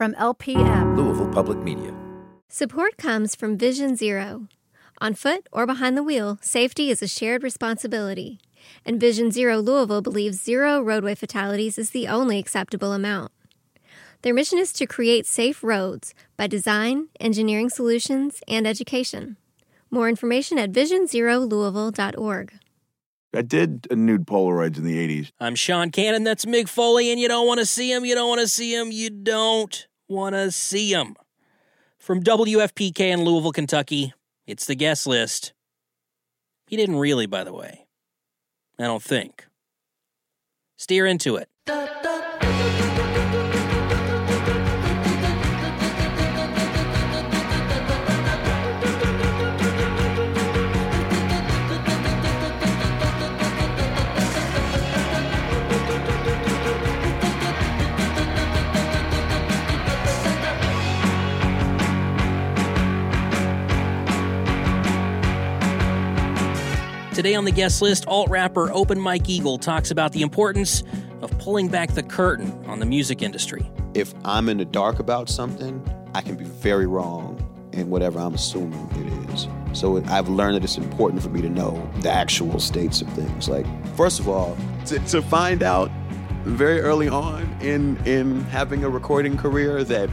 From LPM, Louisville Public Media. Support comes from Vision Zero. On foot or behind the wheel, safety is a shared responsibility. And Vision Zero Louisville believes zero roadway fatalities is the only acceptable amount. Their mission is to create safe roads by design, engineering solutions, and education. More information at visionzerolouisville.org. I did a nude Polaroids in the 80s. I'm Sean Cannon. That's Mick Foley, and you don't want to see him. You don't want to see him. You don't want to see him. From WFPK in Louisville, Kentucky, it's the guest list. He didn't really, by the way. I don't think. Steer into it. Today on the guest list, alt rapper Open Mike Eagle talks about the importance of pulling back the curtain on the music industry. If I'm in the dark about something, I can be very wrong in whatever I'm assuming it is. So I've learned that it's important for me to know the actual states of things. Like, first of all, to, to find out very early on in in having a recording career that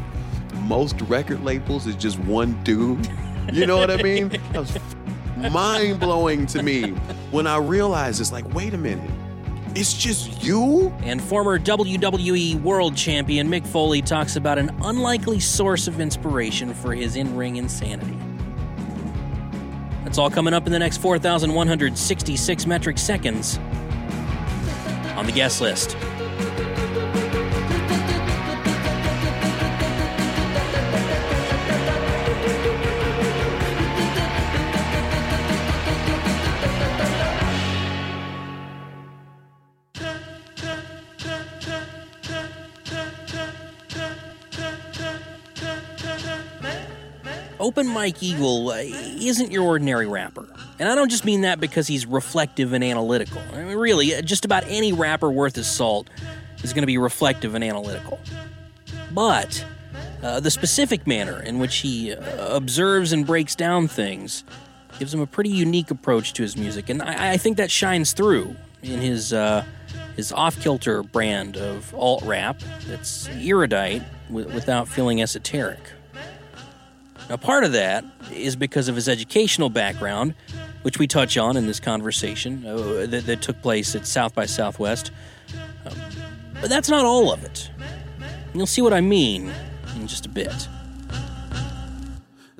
most record labels is just one dude. You know what I mean? That was mind blowing to me when I realized it's like, wait a minute, it's just you? And former WWE World Champion Mick Foley talks about an unlikely source of inspiration for his in ring insanity. That's all coming up in the next 4,166 metric seconds on the guest list. Open Mike Eagle uh, isn't your ordinary rapper. And I don't just mean that because he's reflective and analytical. I mean, really, uh, just about any rapper worth his salt is going to be reflective and analytical. But uh, the specific manner in which he uh, observes and breaks down things gives him a pretty unique approach to his music. And I, I think that shines through in his, uh, his off kilter brand of alt rap that's erudite w- without feeling esoteric. Now, part of that is because of his educational background, which we touch on in this conversation uh, that, that, took place at South by Southwest. Um, but that's not all of it. You'll see what I mean in just a bit.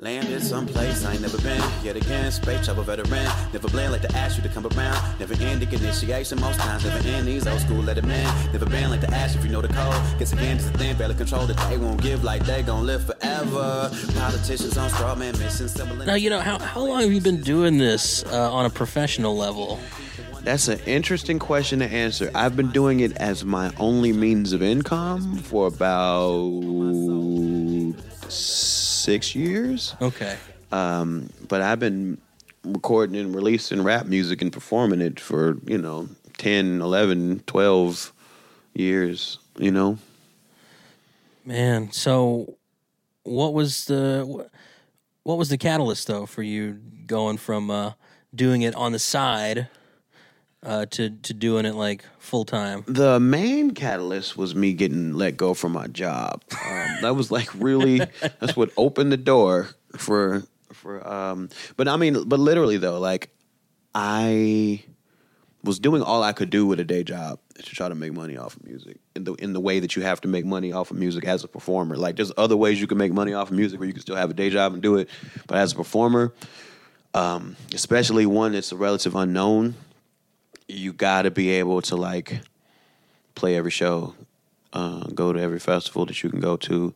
Landed someplace I ain't never been. Yet again, space travel veteran. Never blend like to ask you to come around. Never ending initiation most times. Never end these old school let it in. Never been like to ask if you know the code. Guess again, just a thing, barely control that they won't give like they gon' live forever. Politicians on straw man missions. Now, you know, how, how long have you been doing this uh, on a professional level? That's an interesting question to answer. I've been doing it as my only means of income for about six years. Okay. Um, but I've been recording and releasing rap music and performing it for, you know, 10, 11, 12 years, you know? Man, so what was the what was the catalyst though for you going from uh, doing it on the side uh, to to doing it like full time? The main catalyst was me getting let go from my job. Um, that was like really that's what opened the door for for. Um, but I mean, but literally though, like I was doing all I could do with a day job to try to make money off of music in the in the way that you have to make money off of music as a performer. Like there's other ways you can make money off of music where you can still have a day job and do it, but as a performer, um, especially one that's a relative unknown, you got to be able to like play every show, uh, go to every festival that you can go to.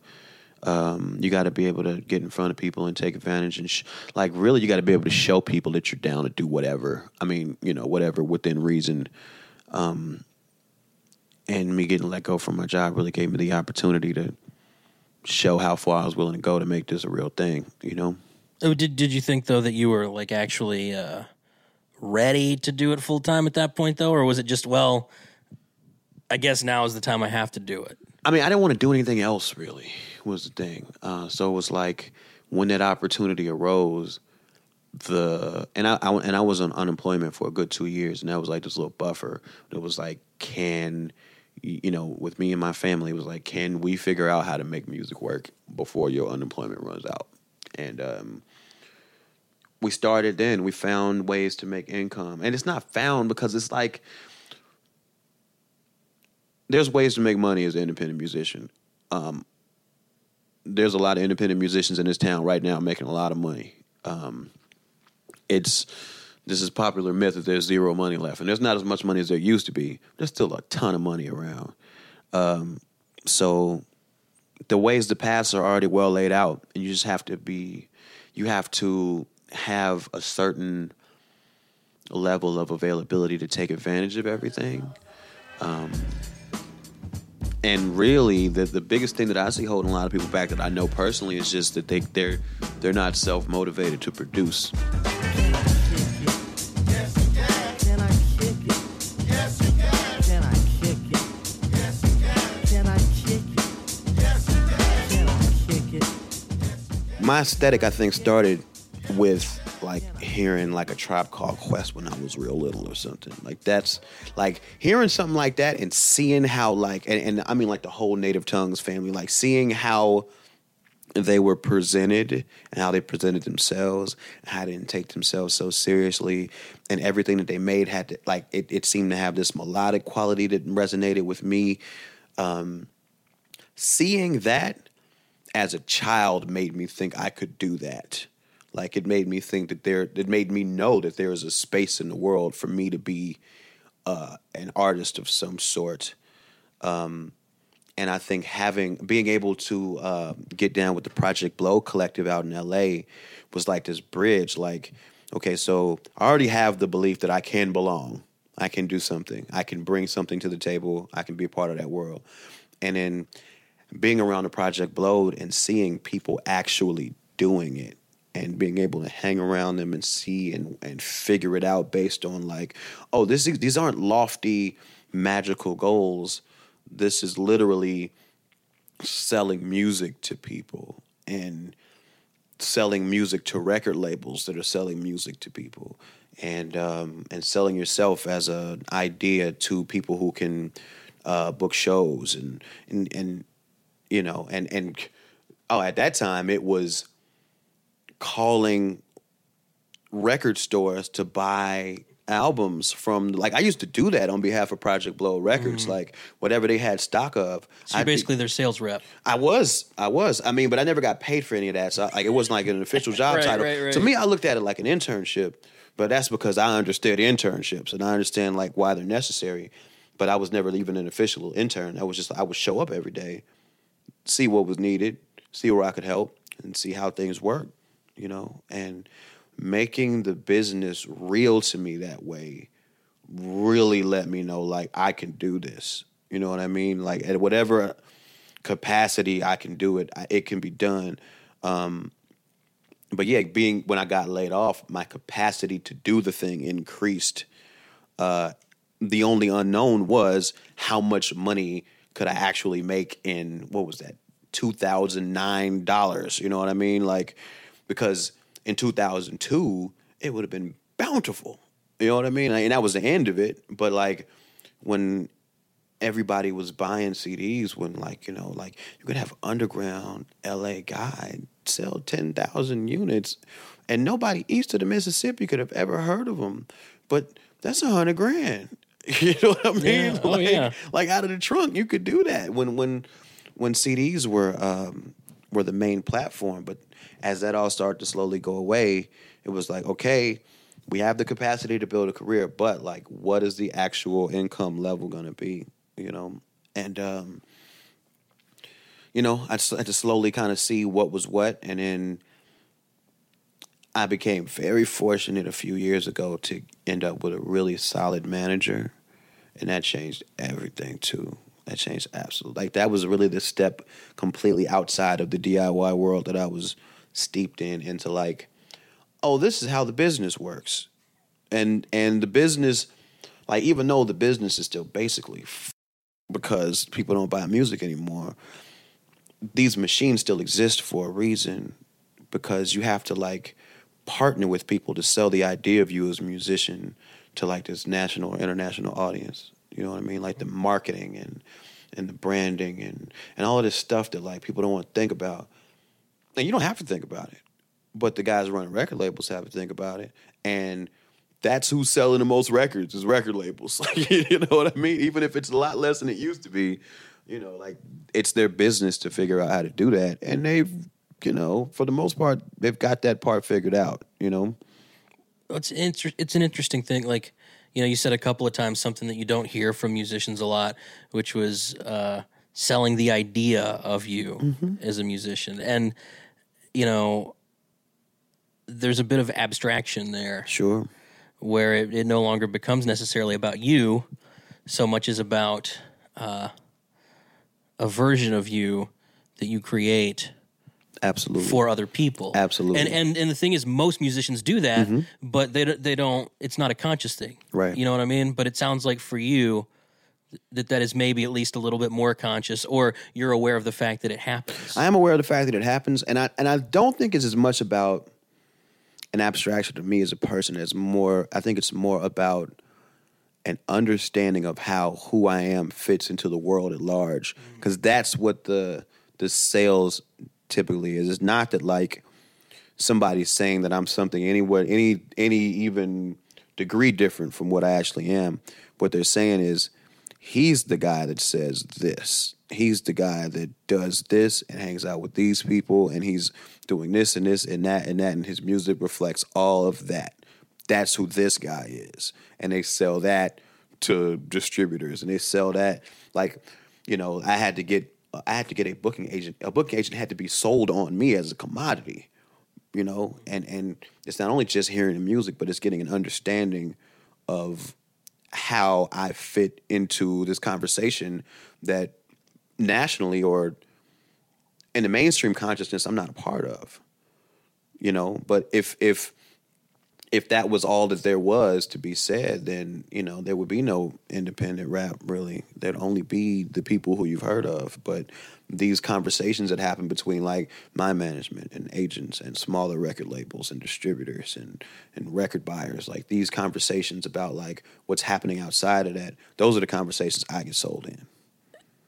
Um, you got to be able to get in front of people and take advantage and sh- like really you got to be able to show people that you're down to do whatever. I mean, you know, whatever within reason. Um, and me getting let go from my job really gave me the opportunity to show how far I was willing to go to make this a real thing. You know. Oh, did did you think though that you were like actually uh, ready to do it full time at that point though, or was it just well? I guess now is the time I have to do it. I mean, I didn't want to do anything else really was the thing. Uh, so it was like when that opportunity arose, the and I, I and I was on unemployment for a good two years, and that was like this little buffer. It was like, can you know, with me and my family, it was like, can we figure out how to make music work before your unemployment runs out? And um, we started then. We found ways to make income, and it's not found because it's like there's ways to make money as an independent musician. Um, there's a lot of independent musicians in this town right now making a lot of money. Um, it's this is popular myth that there's zero money left, and there's not as much money as there used to be. There's still a ton of money around. Um, so the ways the paths are already well laid out, and you just have to be, you have to have a certain level of availability to take advantage of everything. Um, and really, the the biggest thing that I see holding a lot of people back that I know personally is just that they they're they're not self motivated to produce. My aesthetic I think started with like hearing like a tribe called Quest when I was real little or something. Like that's like hearing something like that and seeing how like and, and I mean like the whole Native Tongues family, like seeing how they were presented and how they presented themselves, how they didn't take themselves so seriously, and everything that they made had to like it, it seemed to have this melodic quality that resonated with me. Um, seeing that as a child made me think I could do that. Like it made me think that there, it made me know that there is a space in the world for me to be uh, an artist of some sort. Um, and I think having, being able to uh, get down with the Project Blowed collective out in LA was like this bridge. Like, okay, so I already have the belief that I can belong. I can do something. I can bring something to the table. I can be a part of that world. And then being around the Project Blowed and seeing people actually doing it and being able to hang around them and see and, and figure it out based on like, oh, this is, these aren't lofty magical goals. This is literally selling music to people and selling music to record labels that are selling music to people and um, and selling yourself as an idea to people who can uh, book shows and and and you know and and oh at that time it was calling record stores to buy albums from like I used to do that on behalf of Project Blowed Records mm-hmm. like whatever they had stock of So you're I'd be- basically their sales rep. I was, I was. I mean, but I never got paid for any of that. So like, it wasn't like an official job Right, title. right, right. To me, I looked at it like an internship, but that's because I understood internships and I understand like why they're necessary. But I was never even an official intern. I was just I would show up every day, see what was needed, see where I could help, and see how things work. You know, and making the business real to me that way really let me know like I can do this. You know what I mean? Like at whatever capacity I can do it, it can be done. Um, but yeah, being when I got laid off, my capacity to do the thing increased. Uh, the only unknown was how much money could I actually make in what was that two thousand nine dollars? You know what I mean? Like because in two thousand two it would have been bountiful. You know what I mean? And that was the end of it. But like when everybody was buying CDs when like, you know, like you could have underground LA guy sell 10,000 units and nobody east of the Mississippi could have ever heard of them. But that's a hundred grand. You know what I mean? Yeah. Oh, like, yeah. like out of the trunk, you could do that when when when CDs were um, were the main platform. But as that all started to slowly go away, it was like, okay, we have the capacity to build a career, but like, what is the actual income level going to be? You know, and um, you know, I had to slowly kind of see what was what, and then I became very fortunate a few years ago to end up with a really solid manager, and that changed everything too. That changed absolutely. Like that was really the step completely outside of the DIY world that I was steeped in into like, oh, this is how the business works, and and the business, like even though the business is still basically f- because people don't buy music anymore, these machines still exist for a reason because you have to like partner with people to sell the idea of you as a musician to like this national or international audience. You know what I mean? Like the marketing and and the branding and and all of this stuff that like people don't want to think about. And you don't have to think about it, but the guys running record labels have to think about it. And that's who's selling the most records is record labels. You know what I mean? Even if it's a lot less than it used to be, you know, like it's their business to figure out how to do that. And they've, you know, for the most part, they've got that part figured out, you know. it's inter- it's an interesting thing. Like you know, you said a couple of times something that you don't hear from musicians a lot, which was uh, selling the idea of you as a musician, and you know, there's a bit of abstraction there Sure. where it, it no longer becomes necessarily about you so much as about uh, a version of you that you create Absolutely. for other people. Absolutely. And and and the thing is, most musicians do that, but they they don't. It's not a conscious thing, Right. You know what I mean? But it sounds like for you that that is maybe at least a little bit more conscious, or you're aware of the fact that it happens. I am aware of the fact that it happens, and I and I don't think it's as much about an abstraction to me as a person. It's more. I think it's more about an understanding of how who I am fits into the world at large, mm. because that's what the the sales typically is. It's not that like somebody's saying that I'm something anywhere any any even degree different from what I actually am. What they're saying is he's the guy that says this. He's the guy that does this and hangs out with these people and he's doing this and this and that and that and his music reflects all of that. That's who this guy is. And they sell that to distributors and they sell that like you know, I had to get I had to get a booking agent. A booking agent had to be sold on me as a commodity you know and and it's not only just hearing the music but it's getting an understanding of how i fit into this conversation that nationally or in the mainstream consciousness i'm not a part of you know? But if if if that was all that there was to be said then you know there would be no independent rap really. There'd only be the people who you've heard of. But these conversations that happen between like my management and agents and smaller record labels and distributors and and record buyers like these conversations about like what's happening outside of that those are the conversations i get sold in.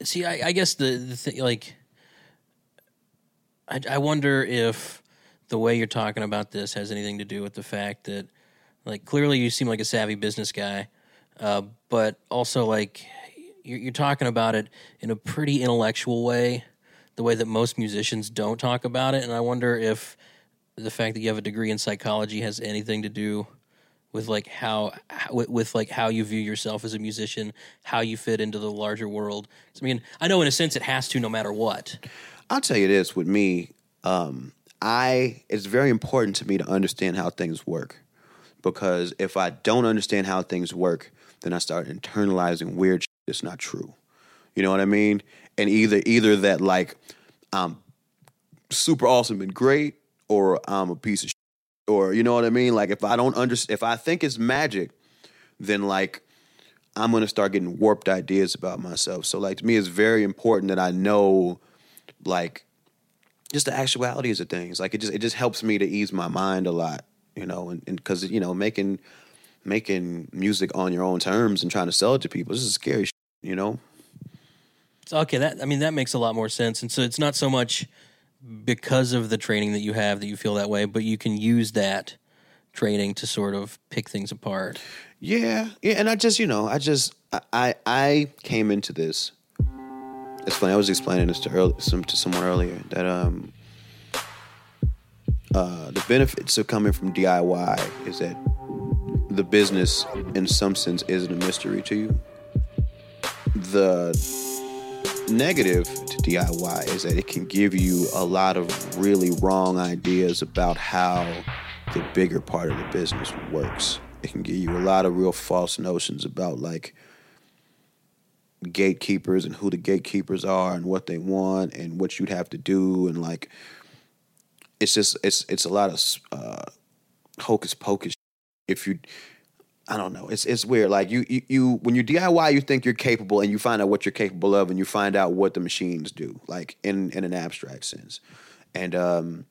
See, I, I guess the the thing, like, I, I wonder if the way you're talking about this has anything to do with the fact that, like, clearly you seem like a savvy business guy, uh, but also like you're, you're talking about it in a pretty intellectual way, the way that most musicians don't talk about it, and I wonder if the fact that you have a degree in psychology has anything to do with like how, with, with like how you view yourself as a musician, how you fit into the larger world. I mean, I know in a sense it has to, no matter what. I'll tell you this with me, um, I it's very important to me to understand how things work. Because if I don't understand how things work, then I start internalizing weird that's not true. You know what I mean? And either either that like I'm super awesome and great, or I'm a piece of shit. Or you know what I mean? Like if I don't understand if I think it's magic, then like I'm gonna start getting warped ideas about myself. So like to me it's very important that I know like just the actualities of things. Like it just it just helps me to ease my mind a lot, you know, and because you know making making music on your own terms and trying to sell it to people this is scary, shit, you know. So, okay, that I mean that makes a lot more sense. And so it's not so much because of the training that you have that you feel that way, but you can use that training to sort of pick things apart. Yeah, yeah, and I just you know I just I I, I came into this. It's funny. I was explaining this to early, some to someone earlier that um uh, the benefits of coming from DIY is that the business, in some sense, isn't a mystery to you. The negative to DIY is that it can give you a lot of really wrong ideas about how the bigger part of the business works. It can give you a lot of real false notions about like gatekeepers and who the gatekeepers are and what they want and what you'd have to do and like it's just it's it's a lot of uh, hocus pocus. If you I don't know. It's it's weird. Like you, you you when you DIY, you think you're capable, and you find out what you're capable of, and you find out what the machines do, like in in an abstract sense, and um,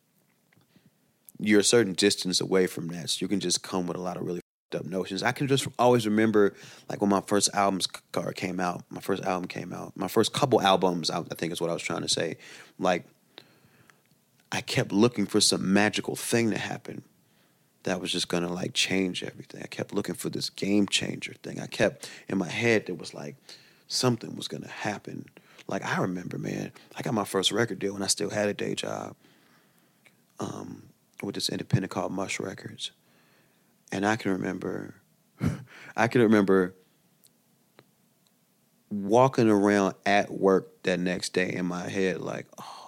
you're a certain distance away from that, so you can just come with a lot of really up notions. I can just always remember, like when my first albums came out, my first album came out, my first couple albums, I, I think is what I was trying to say. Like, I kept looking for some magical thing to happen that was just gonna like change everything. I kept looking for this game changer thing. I kept in my head there was like something was gonna happen. Like I remember, man, I got my first record deal when I still had a day job. Um, with this independent called Mush Records. And I can remember I can remember walking around at work that next day in my head like, oh,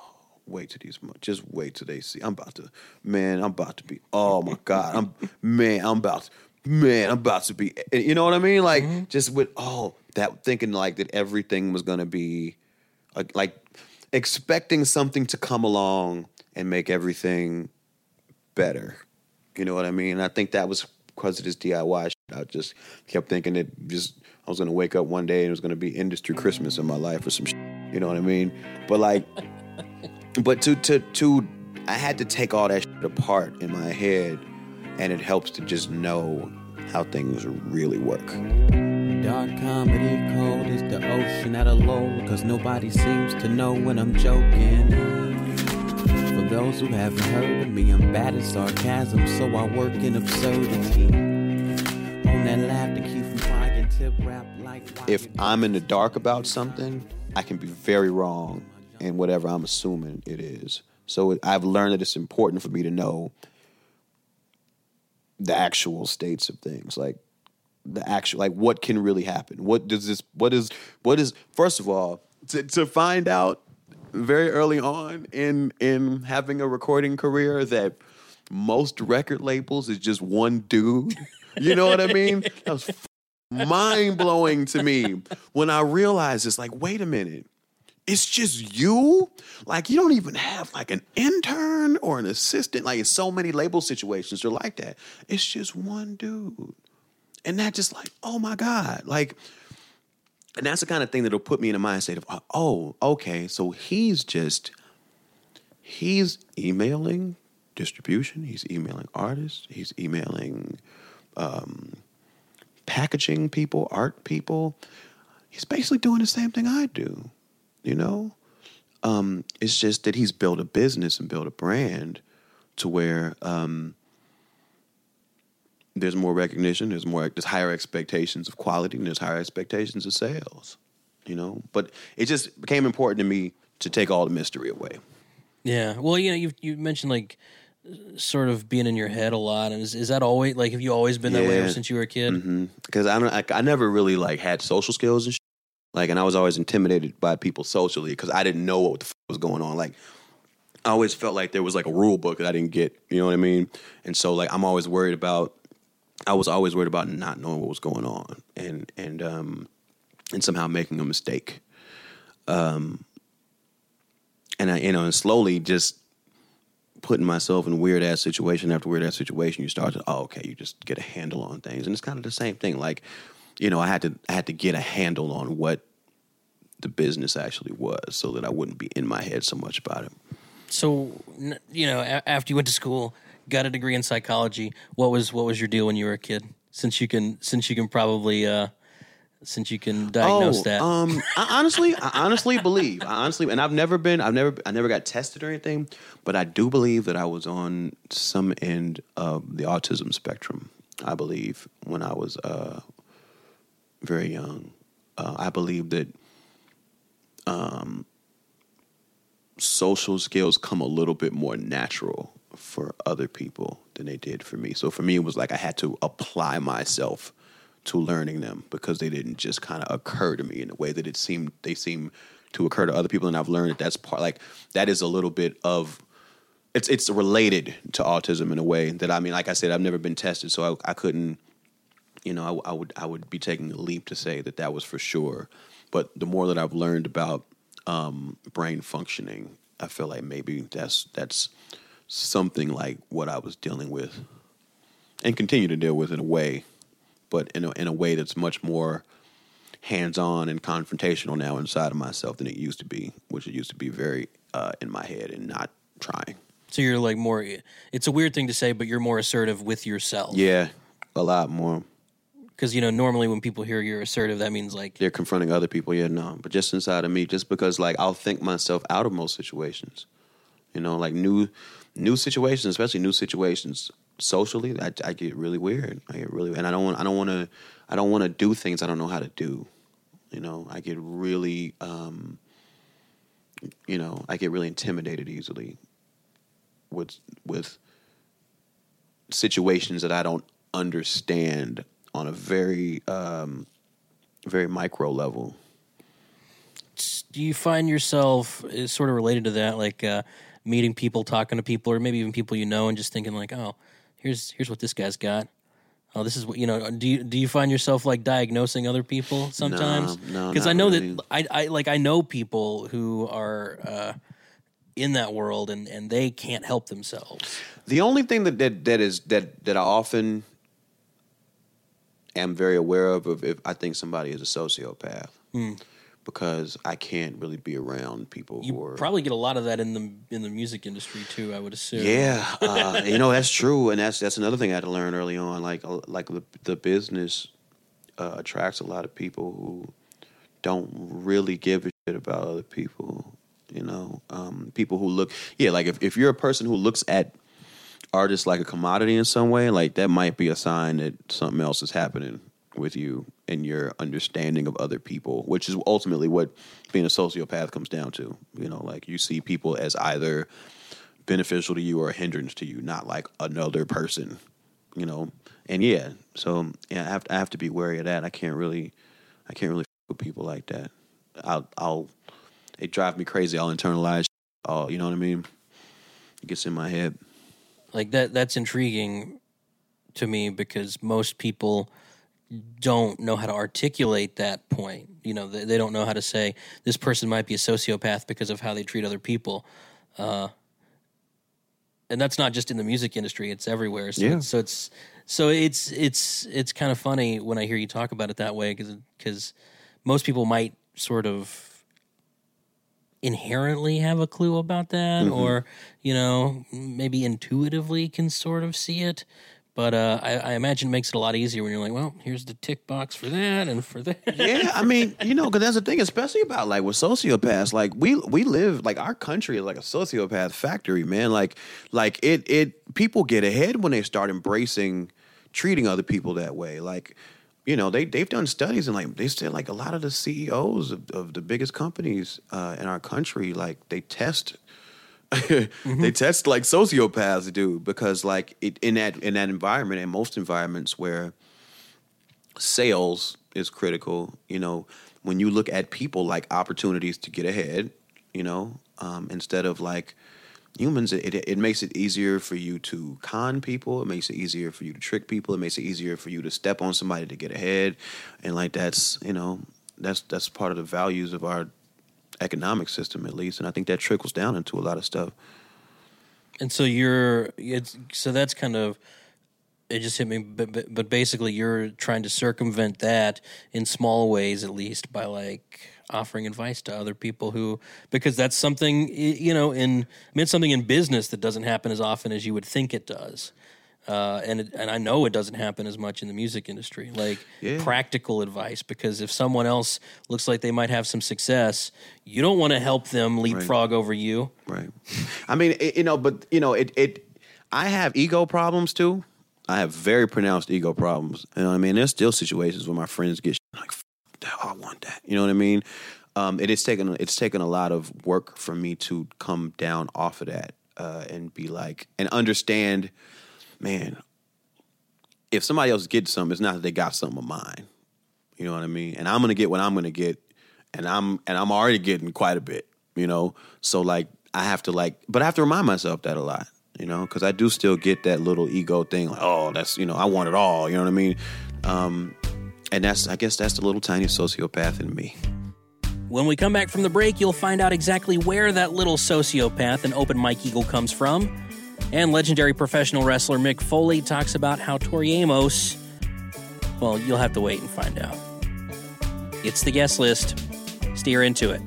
wait till these, just wait till they see. I'm about to, man, I'm about to be, oh my God, I'm, man, I'm about to, man, I'm about to be, you know what I mean? Like, mm-hmm. just with, oh, that thinking like that everything was to be, like, like expecting something to come along and make everything better. You know what I mean? And I think that was because of this DIY shit. I just kept thinking that just I was gonna wake up one day and it was gonna be industry Christmas in my life or some shit. You know what I mean? But like, but to to to, I had to take all that shit apart in my head, and it helps to just know how things really work. Dark comedy cold is the ocean at a low, cause nobody seems to know when I'm joking. For those who haven't heard of me, I'm bad at sarcasm, so I work in absurdity. On that laugh to keep from crying, tip rap like If I'm in the dark about something, I can be very wrong in whatever I'm assuming it is. So I've learned that it's important for me to know the actual states of things, like the actual, like what can really happen. What does this? What is? What is? First of all, to, to find out very early on in in having a recording career that most record labels is just one dude. You know what I mean? That was mind blowing to me when I realized it's like, wait a minute. It's just you? Like you don't even have like an intern or an assistant. Like in so many label situations are like that. It's just one dude. And that just like, oh my God. Like, and that's the kind of thing that'll put me in a mindset of, oh, okay, so he's just he's emailing distribution, he's emailing artists, he's emailing um, packaging people, art people. He's basically doing the same thing I do, you know? Um, it's just that he's built a business and built a brand to where um, there's more recognition, there's more, there's higher expectations of quality, and there's higher expectations of sales, you know? But it just became important to me to take all the mystery away. Yeah. Well, you know, you you mentioned like sort of being in your head a lot, and is, is that always like have you always been that way ever since you were a kid? because I don't, I, I never really like had social skills and shit. Like, and I was always intimidated by people socially because I didn't know what the f- was going on. Like, I always felt like there was like a rule book that I didn't get. You know what I mean? And so like I'm always worried about. I was always worried about not knowing what was going on and and um and somehow making a mistake. Um. And I, you know, and slowly just putting myself in weird ass situation after weird ass situation, you start to oh okay, you just get a handle on things, and it's kind of the same thing. Like, you know, I had to I had to get a handle on what the business actually was, so that I wouldn't be in my head so much about it. So, you know, after you went to school, got a degree in psychology. What was what was your deal when you were a kid? Since you can, since you can probably, uh, since you can diagnose that. Um, I honestly, I honestly believe, I honestly, and I've never been, I've never, I never got tested or anything, but I do believe that I was on some end of the autism spectrum. I believe when I was uh, very young, uh, I believe that um, social skills come a little bit more natural for other people than they did for me. So for me, it was like I had to apply myself to learning them because they didn't just kind of occur to me in a way that it seemed they seem to occur to other people. And I've learned that that's part like that is a little bit of it's it's related to autism in a way that I mean, like I said, I've never been tested, so I, I couldn't you know, I, I would I would be taking a leap to say that that was for sure. But the more that I've learned about um, brain functioning, I feel like maybe that's that's something like what I was dealing with, and continue to deal with in a way. but in a, in a way that's much more hands on and confrontational now inside of myself than it used to be, which it used to be very uh, in my head and not trying. So you're like more. It's a weird thing to say, but you're more assertive with yourself. Yeah, a lot more. Because you know, normally when people hear you're assertive, that means like They're confronting other people. Yeah, no, but just inside of me, just because like I'll think myself out of most situations. You know, like new new situations, especially new situations socially. I, I get really weird. I get really, and I don't want. I don't want to. I don't want to do things I don't know how to do. You know, I get really. um You know, I get really intimidated easily with with situations that I don't understand on a very um very micro level. do you find yourself is sort of related to that, like uh, meeting people, talking to people, or maybe even people you know, and just thinking like, oh, here's here's what this guy's got. Oh, this is what you know. Do you do you find yourself like diagnosing other people sometimes? no, because not I know really. that I, I like I know people who are uh, in that world and and they can't help themselves. The only thing that that, that is that that I often am very aware of, of if I think somebody is a sociopath. Because I can't really be around people You who are probably get a lot of that in the in the music industry too. I would assume. Yeah, uh, you know that's true, and that's that's another thing I had to learn early on. Like uh, like the the business uh, attracts a lot of people who don't really give a shit about other people. You know, um, people who look yeah, like if if you're a person who looks at artists like a commodity in some way, like that might be a sign that something else is happening with you and your understanding of other people, which is ultimately what being a sociopath comes down to. You know, like you see people as either beneficial to you or a hindrance to you, not like another person. You know, and yeah, so yeah, I have to, I have to be wary of that. I can't really, I can't really with people like that. I'll, I'll, it drives me crazy. I'll internalize. Oh, you know what I mean? It gets in my head. Like that that's intriguing to me because most people don't know how to articulate that point. You know they, they don't know how to say this person might be a sociopath because of how they treat other people. Uh, and that's not just in the music industry it's everywhere. So, Yeah. it's, so it's so it's it's it's kind of funny when i hear you talk about it that way because most people might sort of inherently have a clue about that Mm-hmm. or you know maybe intuitively can sort of see it but uh, I, I imagine it makes it a lot easier when you're like well here's the tick box for that and for that yeah, I mean, you know, because that's the thing, especially about like with sociopaths. Like we we live like our country is like a sociopath factory, man. Like like it it people get ahead when they start embracing treating other people that way. Like you know they they've done studies and like they said like a lot of the CEOs of, of the biggest companies uh, in our country like they test they test like sociopaths do because like it, in that in that environment in most environments where sales is critical. You know, when you look at people like opportunities to get ahead, you know, um, instead of like humans, it, it, makes it easier for you to con people. It makes it easier for you to trick people. It makes it easier for you to step on somebody to get ahead. And like that's, you know, that's that's part of the values of our economic system at least. And I think that trickles down into a lot of stuff. And so you're it's so that's kind of it just hit me but, but but basically you're trying to circumvent that in small ways at least by like offering advice to other people who because that's something you know in I mean it's something in business that doesn't happen as often as you would think it does. Uh, and it, and I know it doesn't happen as much in the music industry, like Yeah. practical advice. Because if someone else looks like they might have some success, you don't want to help them leapfrog over you. Right. I mean, it, you know, but you know, it it. I have ego problems too. I have very pronounced ego problems. And I mean? There's still situations where my friends get like, that, I want that. You know what I mean? Um, it is taken. It's taken a lot of work for me to come down off of that uh, and be like and understand, man. If somebody else gets something, it's not that they got something of mine. You know what I mean? And I'm gonna get what I'm gonna get, and I'm and I'm already getting quite a bit. You know, so like I have to like, but I have to remind myself that a lot. You know, because I do still get that little ego thing, like, oh, that's you know, I want it all. You know what I mean? Um, and that's I guess that's the little tiny sociopath in me. When we come back from the break, you'll find out exactly where that little sociopath and open Mike Eagle comes from. And legendary professional wrestler Mick Foley talks about how Tori Amos Well, you'll have to wait and find out. It's the guest list. Steer into it.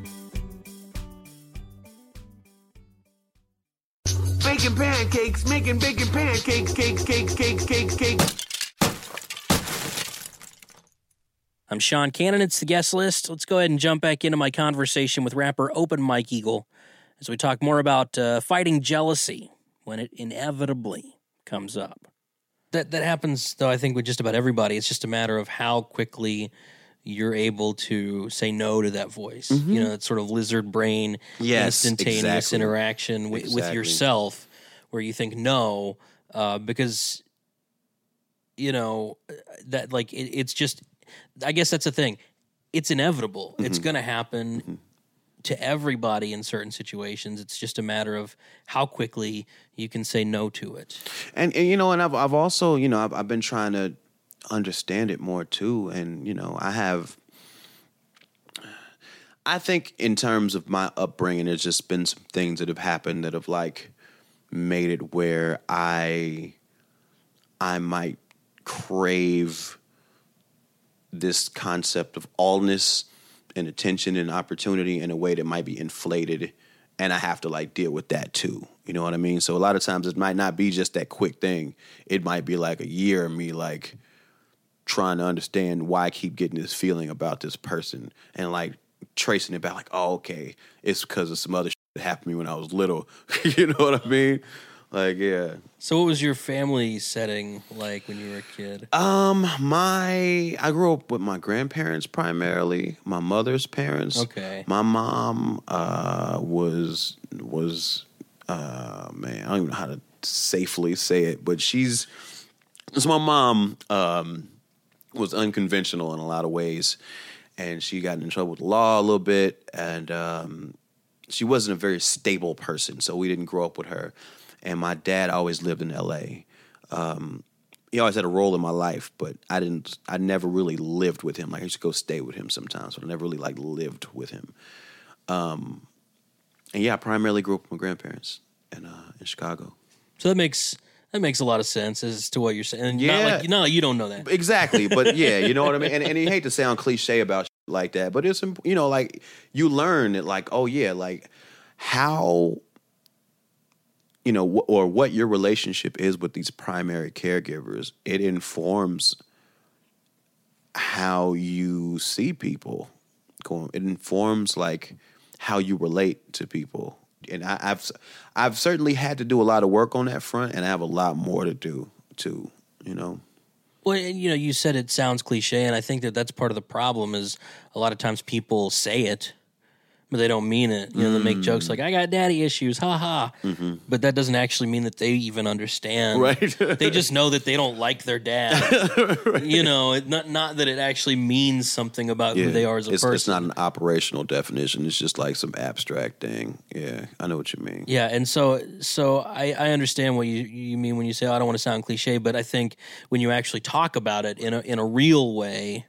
Baking pancakes, making bacon pancakes, cakes, cakes, cakes, cakes, cakes. I'm Sean Cannon. It's the guest list. Let's go ahead and jump back into my conversation with rapper Open Mike Eagle as we talk more about uh, fighting jealousy when it inevitably comes up. That that happens though. I think with just about everybody. It's just a matter of how quickly you're able to say no to that voice. You know, that sort of lizard brain, Yes, instantaneous exactly. interaction with, with yourself, where you think no, uh, because you know that like it, it's just. I guess that's the thing. It's inevitable. It's Mm-hmm. going to happen to everybody in certain situations. It's just a matter of how quickly you can say no to it. And, and you know, and I've I've also you know I've I've been trying to understand it more too, and you know I have. I think in terms of my upbringing, there's just been some things that have happened that have like made it where I I might crave this concept of allness and attention and opportunity in a way that might be inflated and I have to like deal with that too. You know what I mean? So a lot of times it might not be just that quick thing. It might be like a year of me like trying to understand why I keep getting this feeling about this person and like tracing it back like, oh, okay, it's because of some other that happened to me when I was little. you know what I mean? Like, yeah. So, what was your family setting like when you were a kid? Um, my I grew up with my grandparents primarily, my mother's parents. Okay. My mom uh was was uh man, I don't even know how to safely say it, but she's so my mom um was unconventional in a lot of ways and she got in trouble with the law a little bit and um she wasn't a very stable person, so we didn't grow up with her. And my dad always lived in LA he always had a role in my life, but I didn't. I never really lived with him. Like I used to go stay with him sometimes, but I never really like lived with him. Um, and yeah, I primarily grew up with my grandparents in uh, in Chicago. So that makes that makes a lot of sense as to what you're saying. And Yeah. Not like, not like you don't know that. Exactly, but yeah, you know what I mean. And, and you hate to sound cliche about like that, but it's you know like you learn that like oh yeah, like how you know wh- or what your relationship is with these primary caregivers. It informs how you see people. It informs like how you relate to people. And I, I've I've certainly had to do a lot of work on that front, and I have a lot more to do too. You know. Well, you know, you said it sounds cliche, and I think that that's part of the problem. Is a lot of times people say it, but they don't mean it. You know, they make jokes Mm. like "I got daddy issues," ha ha. But that doesn't actually mean that they even understand. Mm-hmm. Right. they just know that they don't like their dad. You know, it, not not that it actually means something about who they are as a it's, person. It's not an operational definition. It's just like some abstract thing. Yeah, I know what you mean. Yeah, and so so I, I understand what you, you mean when you say oh, I don't want to sound cliche, but I think when you actually talk about it in a in a real way,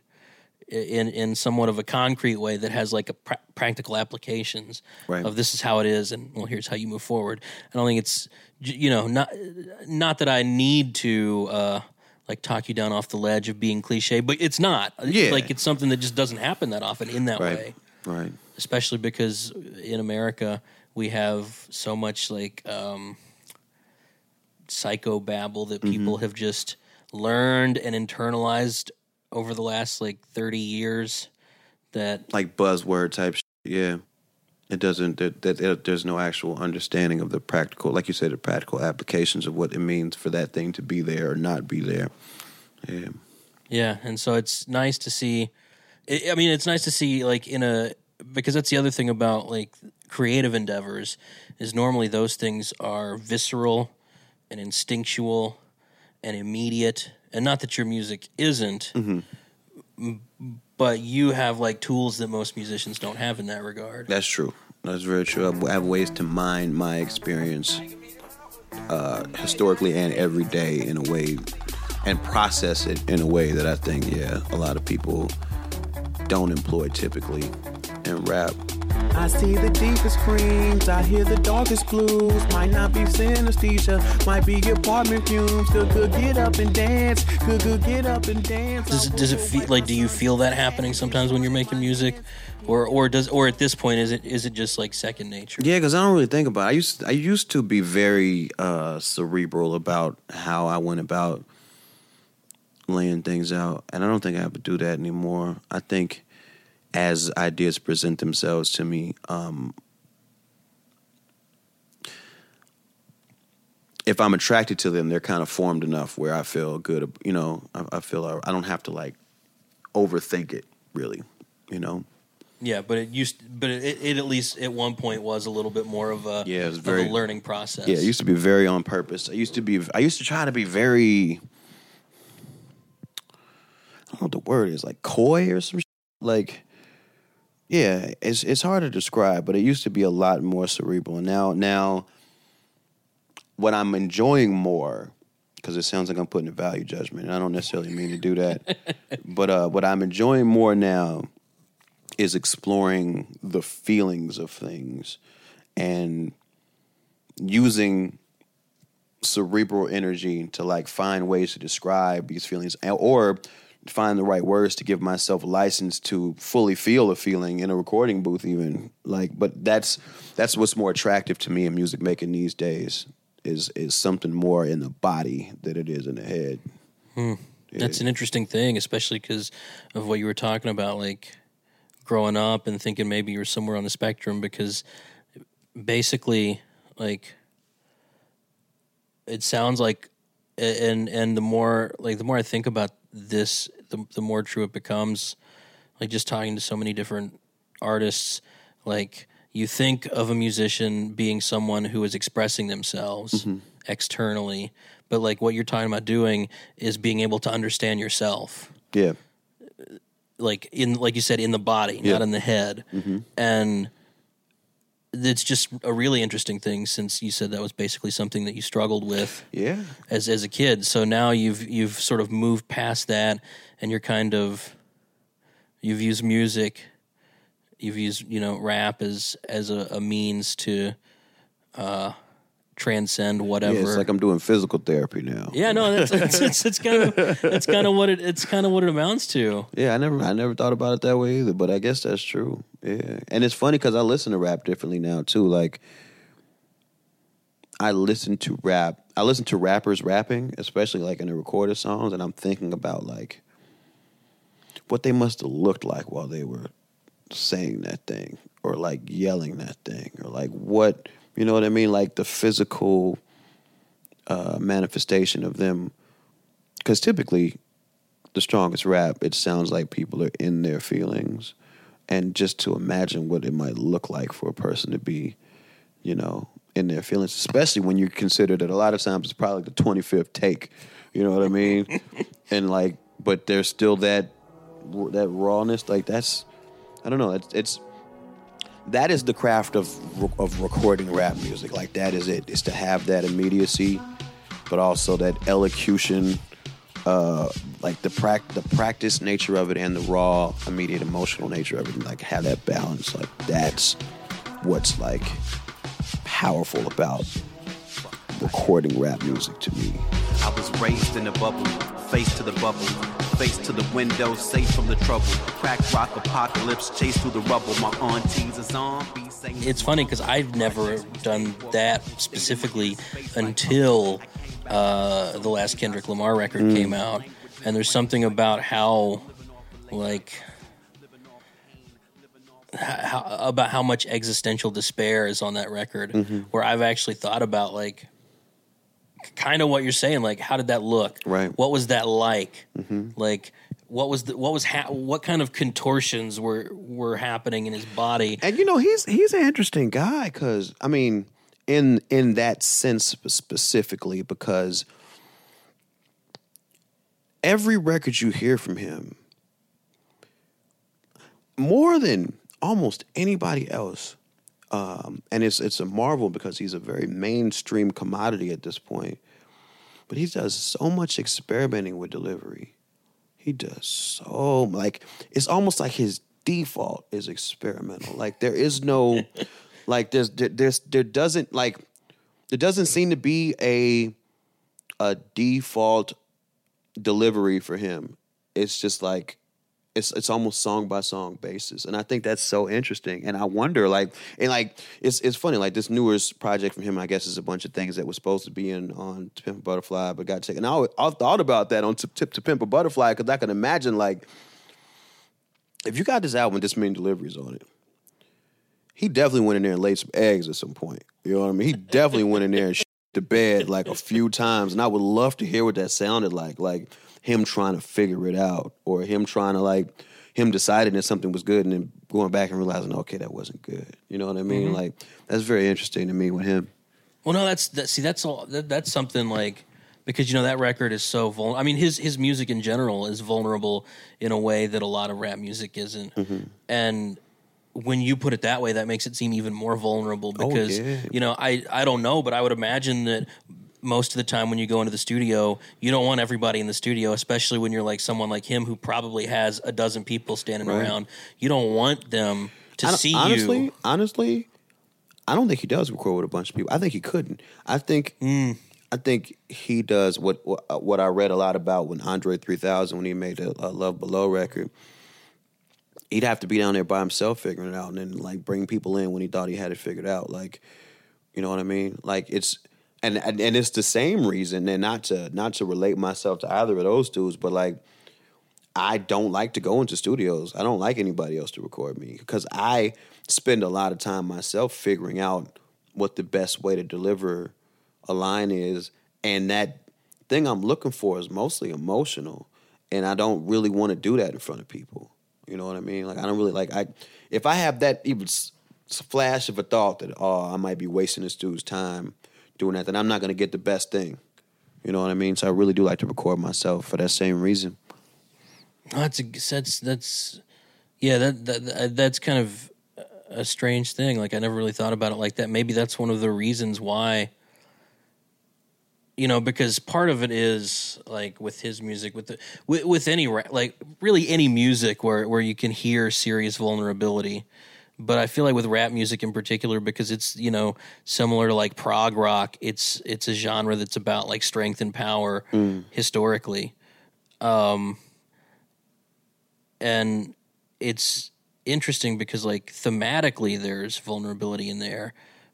in in somewhat of a concrete way that has like a pra- practical applications Right. of this is how it is, and well here's how you move forward. I don't think it's you know not not that I need to. uh like talk you down off the ledge of being cliche, but it's not. Yeah. Like it's something that just doesn't happen that often in that Right. way Right. especially because in America we have so much like um, psychobabble that people have just learned and internalized over the last like 30 years that Like buzzword type. Shit. Yeah. It doesn't. That, there's no actual understanding of the practical, like you said, the practical applications of what it means for that thing to be there or not be there. Yeah. yeah and so it's nice to see I mean it's nice to see like in a because that's the other thing about like creative endeavors is normally those things are visceral and instinctual and immediate and not that your music isn't m- but you have like tools that most musicians don't have in that regard That's true. That's very true. I have ways to mine my experience uh, historically and every day in a way, and process it in a way that I think, yeah, a lot of people don't employ typically in rap. I see the deepest creams, I hear the darkest blues. Might not be synesthesia, might be apartment fumes. Good, good, get up and dance. Good, good, get up and dance. Does it, does it feel like? Do you feel that happening sometimes when you're making music, or or does or at this point is it is it just like second nature? Yeah, because I don't really think about. It. I used I used to be very uh, cerebral about how I went about laying things out, and I don't think I have to do that anymore. I think as ideas present themselves to me, um, if I'm attracted to them, they're kind of formed enough where I feel good. You know, I, I feel I, I don't have to like overthink it really. You know. Yeah, but it used, but it, it at least at one point was a little bit more of a Yeah, it was very- a learning process. Yeah, it used to be very on purpose. I used to be. I used to try to be very. I don't know what the word is like coy or some sh- like. Yeah, it's it's hard to describe, but it used to be a lot more cerebral. Now now, what I'm enjoying more, because it sounds like I'm putting a value judgment, and I don't necessarily mean to do that, but uh, what I'm enjoying more now is exploring the feelings of things and using cerebral energy to like find ways to describe these feelings or find the right words to give myself license to fully feel a feeling in a recording booth even like but that's that's what's more attractive to me in music making these days is is something more in the body than it is in the head hmm. That's an interesting thing, especially because of what you were talking about, like growing up and thinking maybe you're somewhere on the spectrum. Because basically, like it sounds like, and and the more like the more I think about this, the the more true it becomes. Like just talking to so many different artists, like you think of a musician being someone who is expressing themselves mm-hmm. externally, but like what you're talking about doing is being able to understand yourself, yeah. Like in like you said, in the body, Yeah. not in the head, mm-hmm. and it's just a really interesting thing since you said that was basically something that you struggled with yeah as as a kid. So now you've you've sort of moved past that, and you're kind of you've used music, you've used you know rap as as a, a means to uh, transcend whatever. yeah it's like i'm doing physical therapy now Yeah, no, that's it's, it's, it's kind of it's kind of what it it's kind of what it amounts to. Yeah, I never I never thought about it that way either, but I guess that's true. Yeah. And it's funny cuz I listen to rap differently now too. Like I listen to rap. I listen to rappers rapping, especially like in the recorded songs and I'm thinking about like what they must have looked like while they were saying that thing or like yelling that thing or like what, you know what I mean, like the physical uh manifestation of them cuz typically the strongest rap, it sounds like people are in their feelings. And just to imagine what it might look like for a person to be, you know, in their feelings, especially when you consider that a lot of times it's probably the 25th take, you know what I mean? and like, but there's still that, that rawness. Like that's, I don't know. It's, it's, that is the craft of, of recording rap music. Like that is it. Is to have that immediacy, but also that elocution, uh, like the prac the practice nature of it and the raw, immediate emotional nature of it, like have that balance. Like that's what's like powerful about recording rap music to me. I was raised in a bubble, face to the bubble, face to the window, safe from the trouble. Crack rock apocalypse, chase through the rubble. My auntie's a zombie. It's funny because I've never done that specifically until uh, the last Kendrick Lamar record came out, and there's something about how, like, how, about how much existential despair is on that record, where I've actually thought about like, kind of what you're saying, like, how did that look? Right. What was that like? Mm-hmm. Like. What was the, what was ha- what kind of contortions were were happening in his body? And you know, he's he's an interesting guy because I mean, in in that sense specifically, because every record you hear from him, more than almost anybody else, um, and it's it's a marvel because he's a very mainstream commodity at this point. But he does so much experimenting with delivery. He does so like it's almost like his default is experimental. Like there is no, like there's there, there's there doesn't like there doesn't seem to be a a default delivery for him. It's just like it's it's almost song by song basis, and I think that's so interesting. And I wonder, like, and like, it's it's funny, like this newest project from him. I guess is a bunch of things that was supposed to be in on To Pimp a Butterfly, but got taken. I I thought about that on Tip Tip to Pimp a Butterfly because I can imagine like if you got this album this many deliveries on it, he definitely went in there and laid some eggs at some point. You know what I mean? He definitely went in there and shit the bed like a few times, and I would love to hear what that sounded like. Like him trying to figure it out, or him trying to like him deciding that something was good, and then going back and realizing, okay, that wasn't good. You know what I mean? Mm-hmm. Like that's very interesting to me with him. Well, no, that's that. See, that's all. That, that's something like because you know that record is so vulnerable. I mean, his his music in general is vulnerable in a way that a lot of rap music isn't. Mm-hmm. And when you put it that way, that makes it seem even more vulnerable Oh, because yeah. you know I I don't know, but I would imagine that most of the time when you go into the studio, you don't want everybody in the studio, especially when you're like someone like him who probably has a dozen people standing Right. around. You don't want them to see honestly, you. honestly, I don't think he does record with a bunch of people. I think he couldn't. I think Mm. I think he does what what, what I read a lot about when Andre 3000 when he made the uh, Love Below record. He'd have to be down there by himself figuring it out and then like bring people in when he thought he had it figured out. Like, you know what I mean? Like it's and and, and it's the same reason and not to not to relate myself to either of those dudes, but like I don't like to go into studios. I don't like anybody else to record me because I spend a lot of time myself figuring out what the best way to deliver a line is. And that thing I'm looking for is mostly emotional. And I don't really want to do that in front of people. You know what I mean? Like I don't really like I if I have that even flash of a thought that oh I might be wasting this dude's time doing that, then I'm not gonna get the best thing. You know what I mean? So I really do like to record myself for that same reason. That's a, that's that's yeah that, that that's kind of a strange thing. Like I never really thought about it like that. Maybe that's one of the reasons why. You know, because part of it is like with his music, with the with, with any like really any music where where you can hear serious vulnerability. But I feel like with rap music in particular, because it's you know similar to like prog rock, it's it's a genre that's about like strength and power mm. historically. Um, and it's interesting because like thematically there's vulnerability in there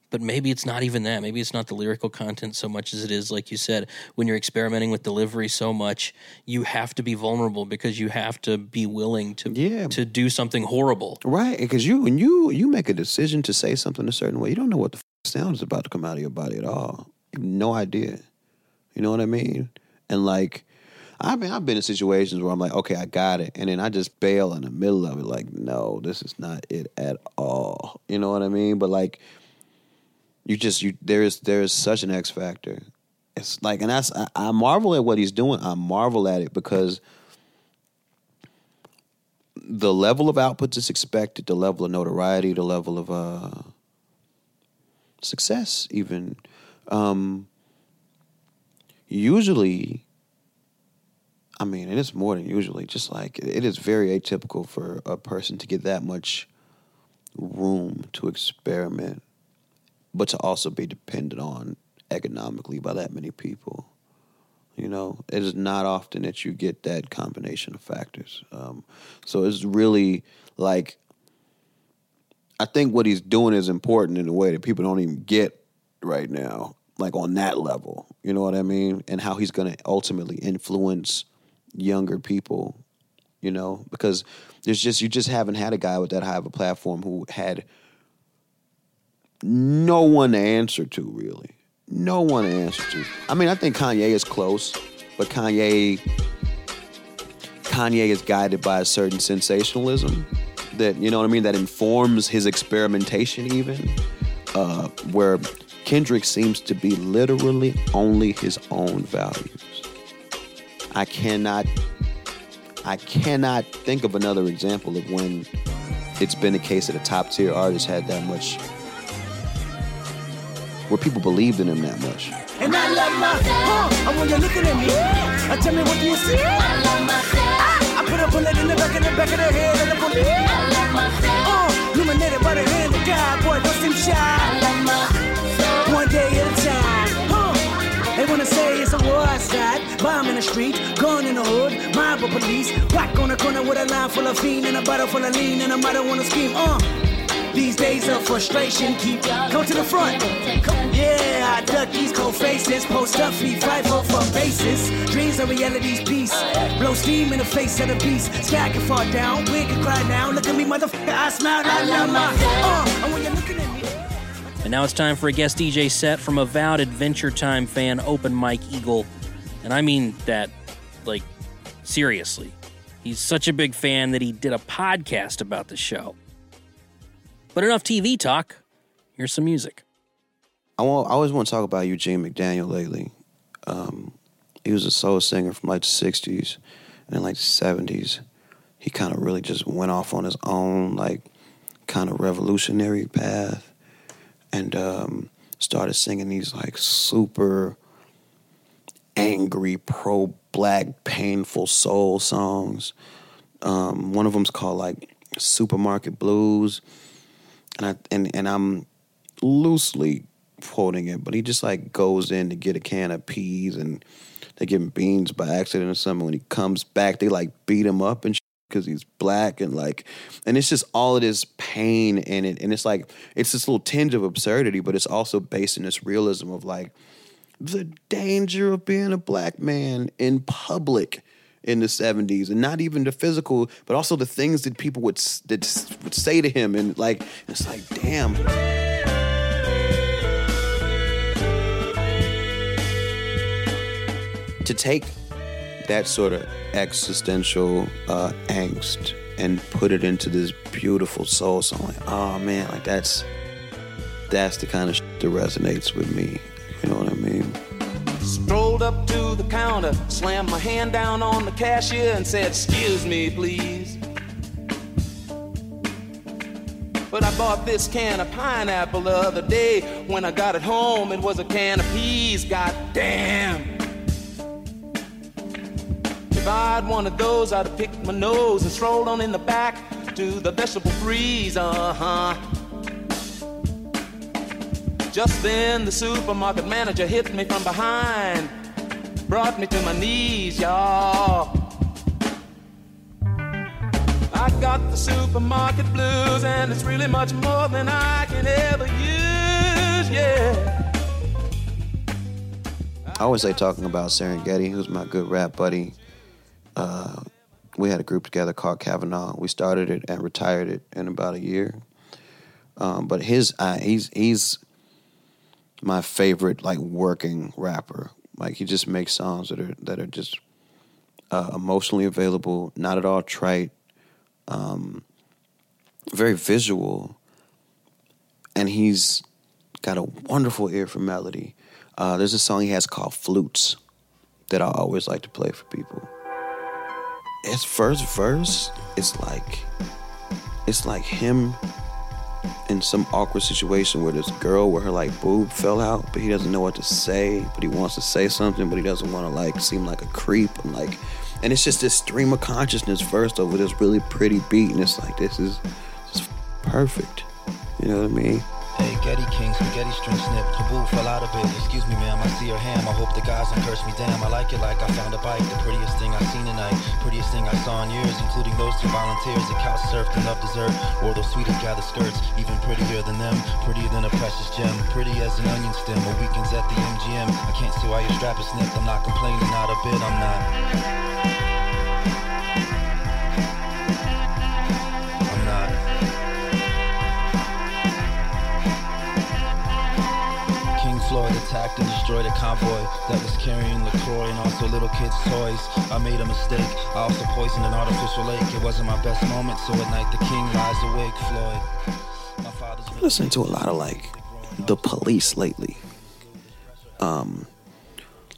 but maybe it's not even that maybe it's not the lyrical content so much as it is like you said when you're experimenting with delivery so much you have to be vulnerable because you have to be willing to Yeah. to do something horrible Right, because you when you you make a decision to say something a certain way, you don't know what the f- sound is about to come out of your body at all. You have no idea. You know what I mean? And like, I've been I've been in situations where I'm like, okay, I got it, and then I just bail in the middle of it. Like, no, this is not it at all. You know what I mean? But like, you just you there is there is such an X factor. It's like, and I, I marvel at what he's doing. I marvel at it because the level of output that's expected, the level of notoriety, the level of uh, success, even. Um, usually, I mean, and it's more than usually, just like it is very atypical for a person to get that much room to experiment, but to also be dependent on economically by that many people. You know, it is not often that you get that combination of factors. Um, so it's really like, I think what he's doing is important in a way that people don't even get right now, like on that level. You know what I mean? And how he's going to ultimately influence younger people. You know, because there's just you just haven't had a guy with that high of a platform who had no one to answer to really. No one to answer to. I mean i think kanye is close but kanye kanye is guided by a certain sensationalism that you know what i mean that informs his experimentation even uh, where kendrick seems to be literally only his own values. I cannot i cannot think of another example of when it's been the case that a top tier artist had that much where people believed in him that much. And I love myself. And when you're looking at me, uh, tell me what do you see? I love myself. I put a a bullet in the back of the back of the head of the bullet. I love myself. Uh, illuminated by the hand of God, boy, don't seem shy. I love myself. One day at a time. Huh. They wanna say it's a war outside, bomb in the street, gun in the hood, mob of police, whack on the corner with a line full of fiend and a bottle full of lean, and a mother wanna scheme. Uh, these days of frustration keep come to the front. Yeah, I duck these cold faces, post up feet, fight for for basis. Dreams of reality's peace. Blow steam in the face of the beast. Sky can fall down, we can cry now. Look at me, motherfucker, I smile, I love my. Uh, and when you're looking at me. And now it's time for a guest DJ set from avowed Adventure Time fan Open Mike Eagle. And I mean that, like, seriously. He's such a big fan that he did a podcast about the show. But enough TV talk. Here's some music. I want. I always want to talk about Eugene McDaniel lately. Um, he was a soul singer from like the '60s and like the '70s. He kind of really just went off on his own, like kind of revolutionary path, and um, started singing these like super angry, pro-black, painful soul songs. Um, one of them's called like Supermarket Blues, and I and and I'm loosely quoting it, but he just like goes in to get a can of peas and they give him beans by accident or something. When he comes back, they like beat him up and because he's black and like, and it's just all of this pain in it, and it's like it's this little tinge of absurdity, but it's also based in this realism of like the danger of being a black man in public in the 70s and not even the physical but also the things that people would that would say to him and like it's like damn. To take that sort of existential uh, angst and put it into this beautiful soul song like oh man like that's that's the kind of that resonates with me you know up to the counter, slammed my hand down on the cashier and said, Excuse me, please. But I bought this can of pineapple the other day. When I got it home, it was a can of peas. God damn. If I'd wanted those, I'd have picked my nose and strolled on in the back to the vegetable freeze. Uh huh. Just then, the supermarket manager hit me from behind, brought me to my knees, y'all. I got the supermarket blues, and it's really much more than I can ever use, yeah. I always say talking about Serengeti, who's my good rap buddy. Uh, we had a group together called Cavanaugh. We started it and retired it in about a year. Um, but his, uh, he's he's my favorite like working rapper. Like he just makes songs that are that are just uh, emotionally available, not at all trite, um, very visual, and he's got a wonderful ear for melody. Uh, there's a song he has called Flutes that I always like to play for people. His first verse is like it's like him in some awkward situation where this girl where her like boob fell out, but he doesn't know what to say, but he wants to say something, but he doesn't want to like seem like a creep and like and it's just this stream of consciousness first over this really pretty beat and it's like this is just perfect. You know what I mean? Hey, Getty King, spaghetti string snip. Taboo fell out of it. Excuse me, ma'am, I see your ham. I hope the guys don't curse me. Damn, I like it like I found a bike. The prettiest thing I've seen tonight. Prettiest thing I saw in years, including those two volunteers that couch surfed and loved dessert. Wore those sweetest gathered skirts, even prettier than them. Prettier than a precious gem. Pretty as an onion stem. Or weekends at the MGM. I can't see why your strap is snipped. I'm not complaining, not a bit, I'm not. Attacked and destroyed a convoy that was carrying LaCroix and also little kids' toys. I made a mistake. I also poisoned an artificial lake. It wasn't my best moment, so at night the king lies awake, Floyd. I'm listening to a lot of like the police lately. Um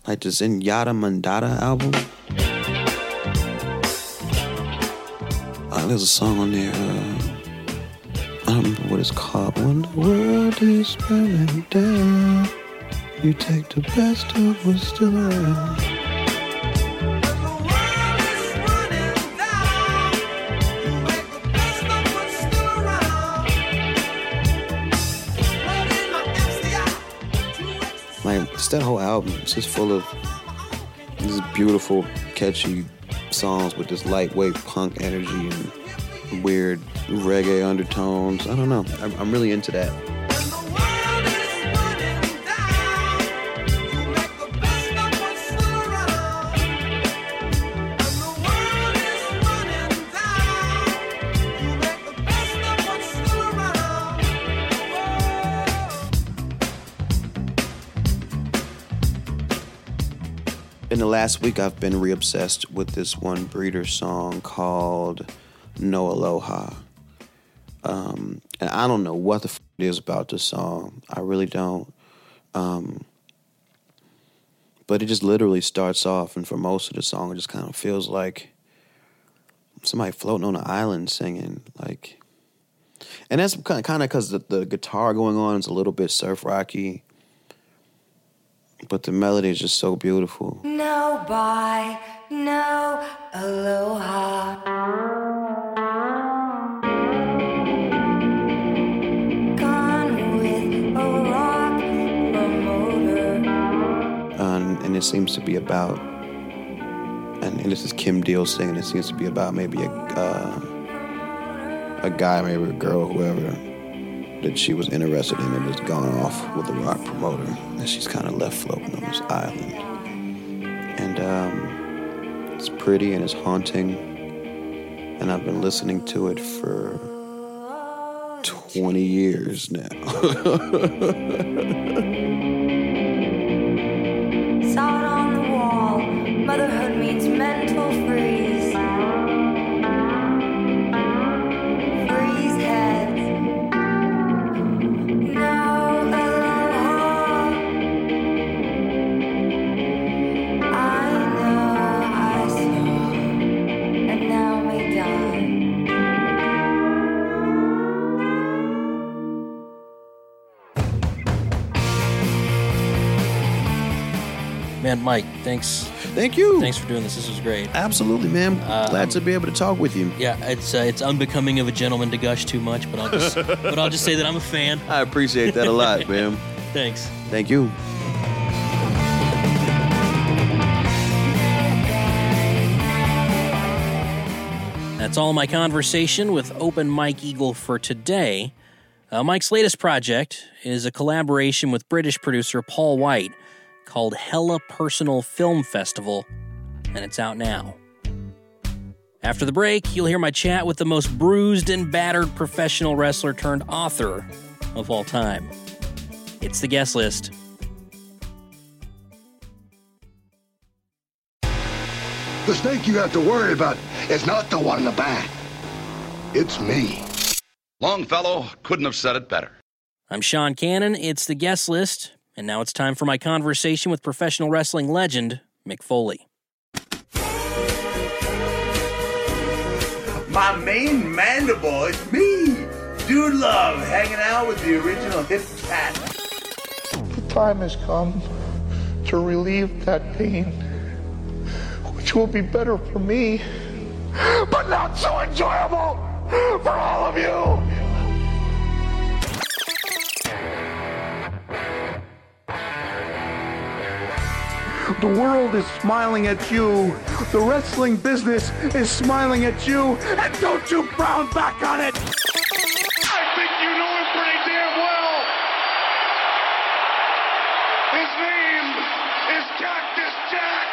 like the Zenyatta Mondatta album. Uh, there's a song on there, uh, I don't remember what it's called. When the world is burning down, you take the best of what's still around. Like, just that whole album, it's just full of these beautiful, catchy songs with this lightweight punk energy and weird reggae undertones. I don't know. I'm, I'm really into that. Last week, I've been re-obsessed with this one breeder song called "No Aloha," um, and I don't know what the f- it is about this song. I really don't. Um, but it just literally starts off, and for most of the song, it just kind of feels like somebody floating on an island singing, like. And that's kind of kind of because the, the guitar going on is a little bit surf rocky, but the melody is just so beautiful. No bye, no aloha. Gone with a rock promoter. um, and it seems to be about, and, and this is Kim Deal singing. It seems to be about maybe a uh, a guy, maybe a girl, whoever that she was interested in, and has gone off with the rock promoter, and she's kind of left floating on this island. And um, it's pretty and it's haunting, and I've been listening to it for 20 years now. Man, Mike, thanks. Thank you. Thanks for doing this. This was great. Absolutely, man. Glad to be able to talk with you. Yeah, it's uh, it's unbecoming of a gentleman to gush too much, but I'll just but I'll just say that I'm a fan. I appreciate that a lot, man. Thanks. Thank you. That's all my conversation with Open Mike Eagle for today. Uh, Mike's latest project is a collaboration with British producer Paul White called Hella Personal Film Festival, and it's out now. After the break, you'll hear my chat with the most bruised and battered professional wrestler turned author of all time. It's the guest list. The snake you have to worry about is not the one in the back. It's me. Longfellow couldn't have said it better. I'm Sean Cannon. It's the guest list, and now it's time for my conversation with professional wrestling legend Mick Foley. My main mandible, it's me, Dude Love, hanging out with the original hip cat. The time has come to relieve that pain, which will be better for me, but not so enjoyable for all of you. The world is smiling at you. The wrestling business is smiling at you. And don't you frown back on it. I think you know him pretty damn well. His name is Cactus Jack.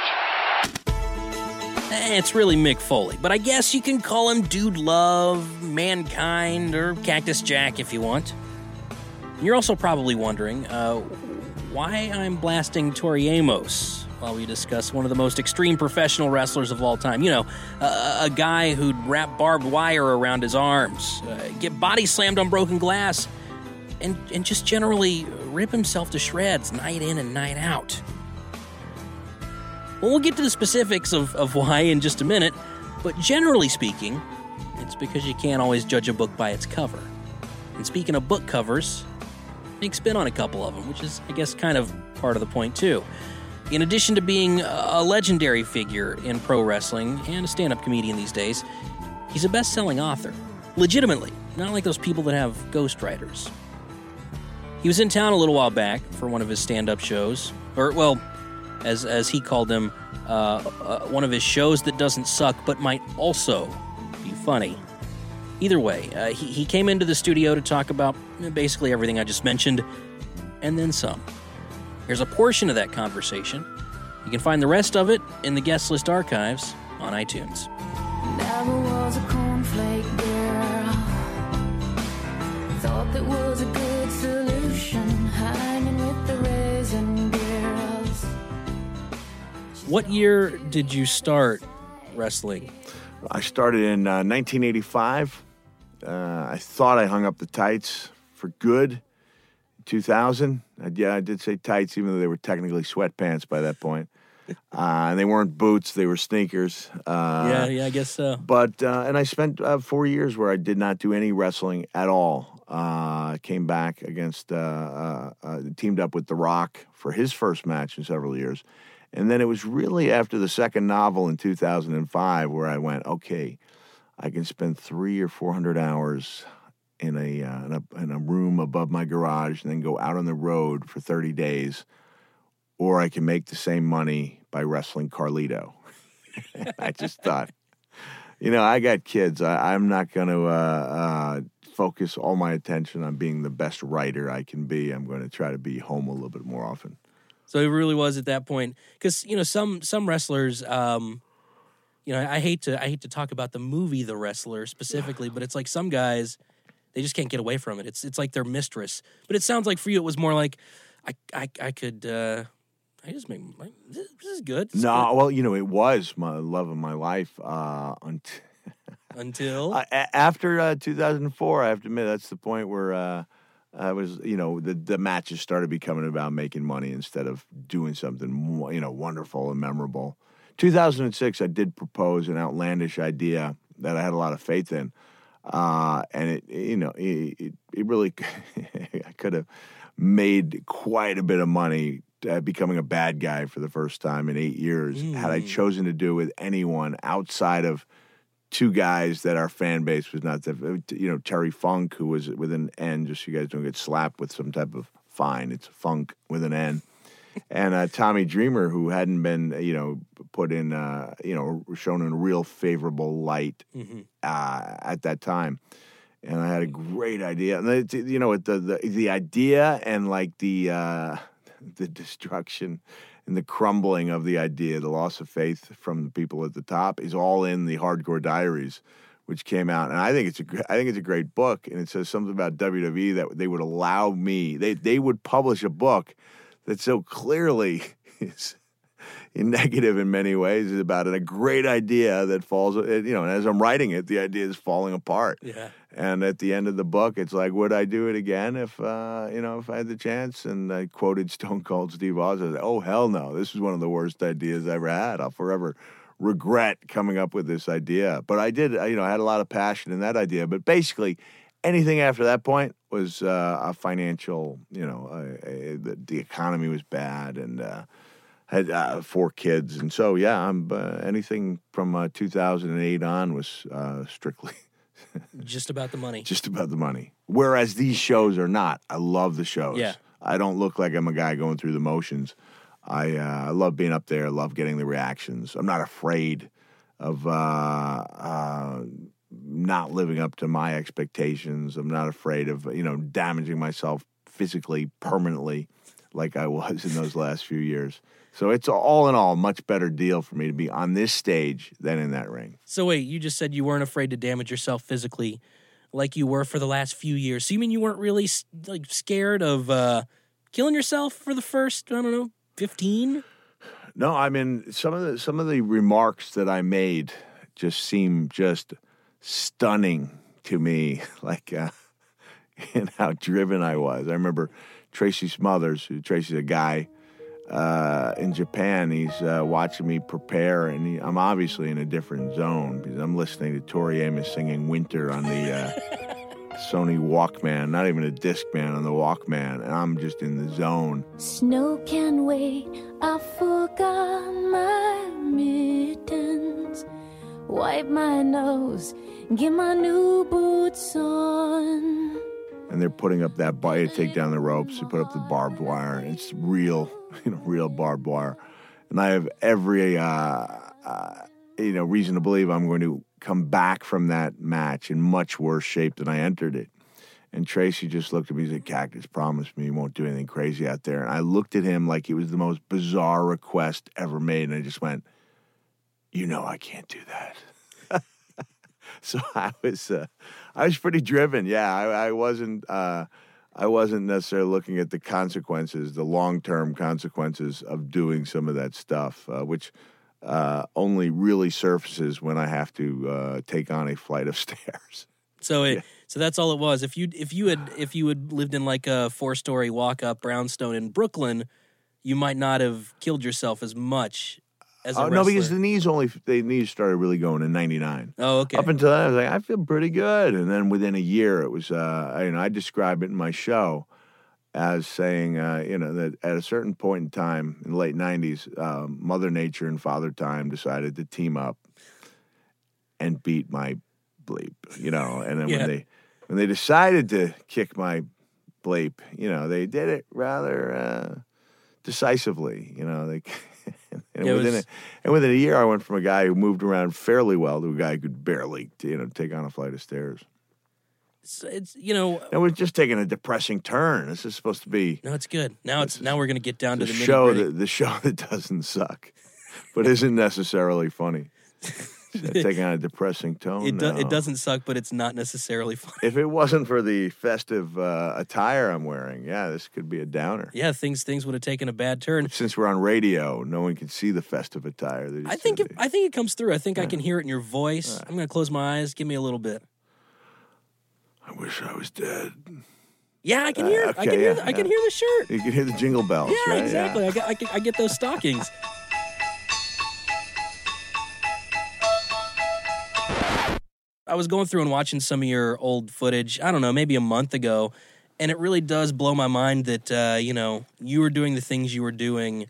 Eh, It's really Mick Foley, but I guess you can call him Dude Love, Mankind, or Cactus Jack if you want. You're also probably wondering uh, why I'm blasting Tori Amos while we discuss one of the most extreme professional wrestlers of all time. You know, a, guy who'd wrap barbed wire around his arms, uh, get body slammed on broken glass, and, and just generally rip himself to shreds night in and night out. Well, we'll get to the specifics of, of why in just a minute, but generally speaking, it's because you can't always judge a book by its cover. And speaking of book covers, Mick's been on a couple of them, which is, I guess, kind of part of the point, too. In addition to being a legendary figure in pro wrestling and a stand up comedian these days, he's a best selling author. Legitimately, not like those people that have ghostwriters. He was in town a little while back for one of his stand-up shows, or well, as as he called them, uh, uh, one of his shows that doesn't suck but might also be funny. Either way, uh, he, he came into the studio to talk about basically everything I just mentioned, and then some. Here's a portion of that conversation. You can find the rest of it in the guest list archives on iTunes. Never was a cornflake girl. Thought that was a good solution. Hanging with the raisin girls. What year did you start wrestling? I started in uh, 1985. Uh, I thought I hung up the tights for good. 2000. Uh, yeah, I did say tights, even though they were technically sweatpants by that point. Uh, and they weren't boots; they were sneakers. Uh, yeah, yeah, I guess so. But uh, and I spent uh, four years where I did not do any wrestling at all. Uh, came back against, uh, uh, uh, teamed up with The Rock for his first match in several years, and then it was really after the second novel in 2005 where I went, okay, I can spend three or four hundred hours in a, uh, in a in a room above my garage and then go out on the road for 30 days, or I can make the same money by wrestling Carlito. I just thought, you know, I got kids. I, I'm not going to uh, uh, focus all my attention on being the best writer I can be. I'm going to try to be home a little bit more often. So it really was at that point because you know some some wrestlers. Um, you know, I hate to I hate to talk about the movie The Wrestler specifically, but it's like some guys they just can't get away from it. It's it's like their mistress. But it sounds like for you it was more like I I, I could uh, I just make like, this, this is good. This no, good. well, you know, it was my love of my life uh, until. until Uh, after uh, 2004, I have to admit that's the point where uh, I was, you know, the the matches started becoming about making money instead of doing something, mo- you know, wonderful and memorable. 2006, I did propose an outlandish idea that I had a lot of faith in, uh, and it, you know, it, it, really, I could have made quite a bit of money. Uh, becoming a bad guy for the first time in eight years, had I Mm. chosen to do with anyone outside of two guys that our fan base was not that you know Terry Funk who was with an N just so you guys don't get slapped with some type of fine it's Funk with an N and uh, Tommy Dreamer who hadn't been you know put in uh, you know shown in a real favorable light Mm-hmm. uh, at that time. And I had a great idea. And it's, you know the the the idea and like the uh, the destruction and the crumbling of the idea, the loss of faith from the people at the top, is all in the Hardcore Diaries, which came out, and I think it's a I think it's a great book, and it says something about WWE that they would allow me they they would publish a book that so clearly is in negative in many ways is about a great idea that falls you know and as i'm writing it the idea is falling apart. Yeah. and at the end of the book it's like would i do it again if uh, you know if i had the chance? And i quoted stone cold steve austin. Said, oh hell no. This is one of the worst ideas i ever had. I'll forever regret coming up with this idea. But i did you know i had a lot of passion in that idea. But basically anything after that point was uh, a financial you know uh, uh, the, the economy was bad and uh, had uh, four kids, and so yeah, I'm uh, anything from uh, 2008 on was uh, strictly just about the money. just about the money. Whereas these shows are not. I love the shows. Yeah. I don't look like I'm a guy going through the motions. I uh, I love being up there. I love getting the reactions. I'm not afraid of uh, uh, not living up to my expectations. I'm not afraid of you know damaging myself physically permanently, like I was in those last few years. So it's all in all a much better deal for me to be on this stage than in that ring. So wait, you just said you weren't afraid to damage yourself physically, like you were for the last few years. So you mean you weren't really like scared of uh, killing yourself for the first I don't know fifteen? No, I mean some of the some of the remarks that I made just seem just stunning to me, like uh, and how driven I was. I remember Tracy Smothers, who Tracy's a guy uh, in Japan. He's uh, watching me prepare, and he, I'm obviously in a different zone because I'm listening to Tori Amos singing "Winter" on the uh, Sony Walkman, not even a Discman on the Walkman, and I'm just in the zone. Snow can wait, I forgot my mittens. Wipe my nose, get my new boots on. and they're putting up that bar. You take down the ropes, you put up the barbed wire. It's real, you know, real barbed wire. And I have every, uh, uh, you know, reason to believe I'm going to come back from that match in much worse shape than I entered it. And Tracy just looked at me and said, Cactus, promise me you won't do anything crazy out there. And I looked at him like it was the most bizarre request ever made. And I just went, You know, I can't do that. so I was, uh, I was pretty driven. Yeah, I, I wasn't, uh, I wasn't necessarily looking at the consequences, the long term consequences of doing some of that stuff, uh, which uh, only really surfaces when I have to uh, take on a flight of stairs. So it so that's all it was. If you if you had if you had lived in like a four story walk up brownstone in Brooklyn, you might not have killed yourself as much as Oh, no, because the knees only the knees started really going in '99. Oh, okay. Up until then, I was like, I feel pretty good, and then within a year, it was. Uh, I- you know, I describe it in my show as saying, uh, you know, that at a certain point in time in the late '90s, um, Mother Nature and Father Time decided to team up and beat my bleep. You know, and then Yeah. when they when they decided to kick my bleep, you know, they did it rather uh, decisively. You know, they. And it within was- a, and within a year, I went from a guy who moved around fairly well to a guy who could barely, you know, take on a flight of stairs. It's, it's you know And we're just taking a depressing turn. This is supposed to be no, it's good. Now it's now we're gonna get down to the show that the show that doesn't suck, but isn't necessarily funny. It's taking on a depressing tone. It, do, it doesn't suck, but it's not necessarily fun. If it wasn't for the festive uh, attire I'm wearing, yeah, this could be a downer. Yeah, things things would have taken a bad turn. Since we're on radio, no one can see the festive attire. That I think it, I think it comes through. I think I can hear it in your voice. I'm gonna close my eyes. Give me a little bit. I wish I was dead. Yeah, I can Uh, hear. I okay, can hear. yeah, the, I can hear the shirt. You can hear the jingle bells, Yeah, right? exactly. I get, I get I get those stockings. I was going through and watching some of your old footage. I don't know, maybe a month ago, and it really does blow my mind that uh, you know you were doing the things you were doing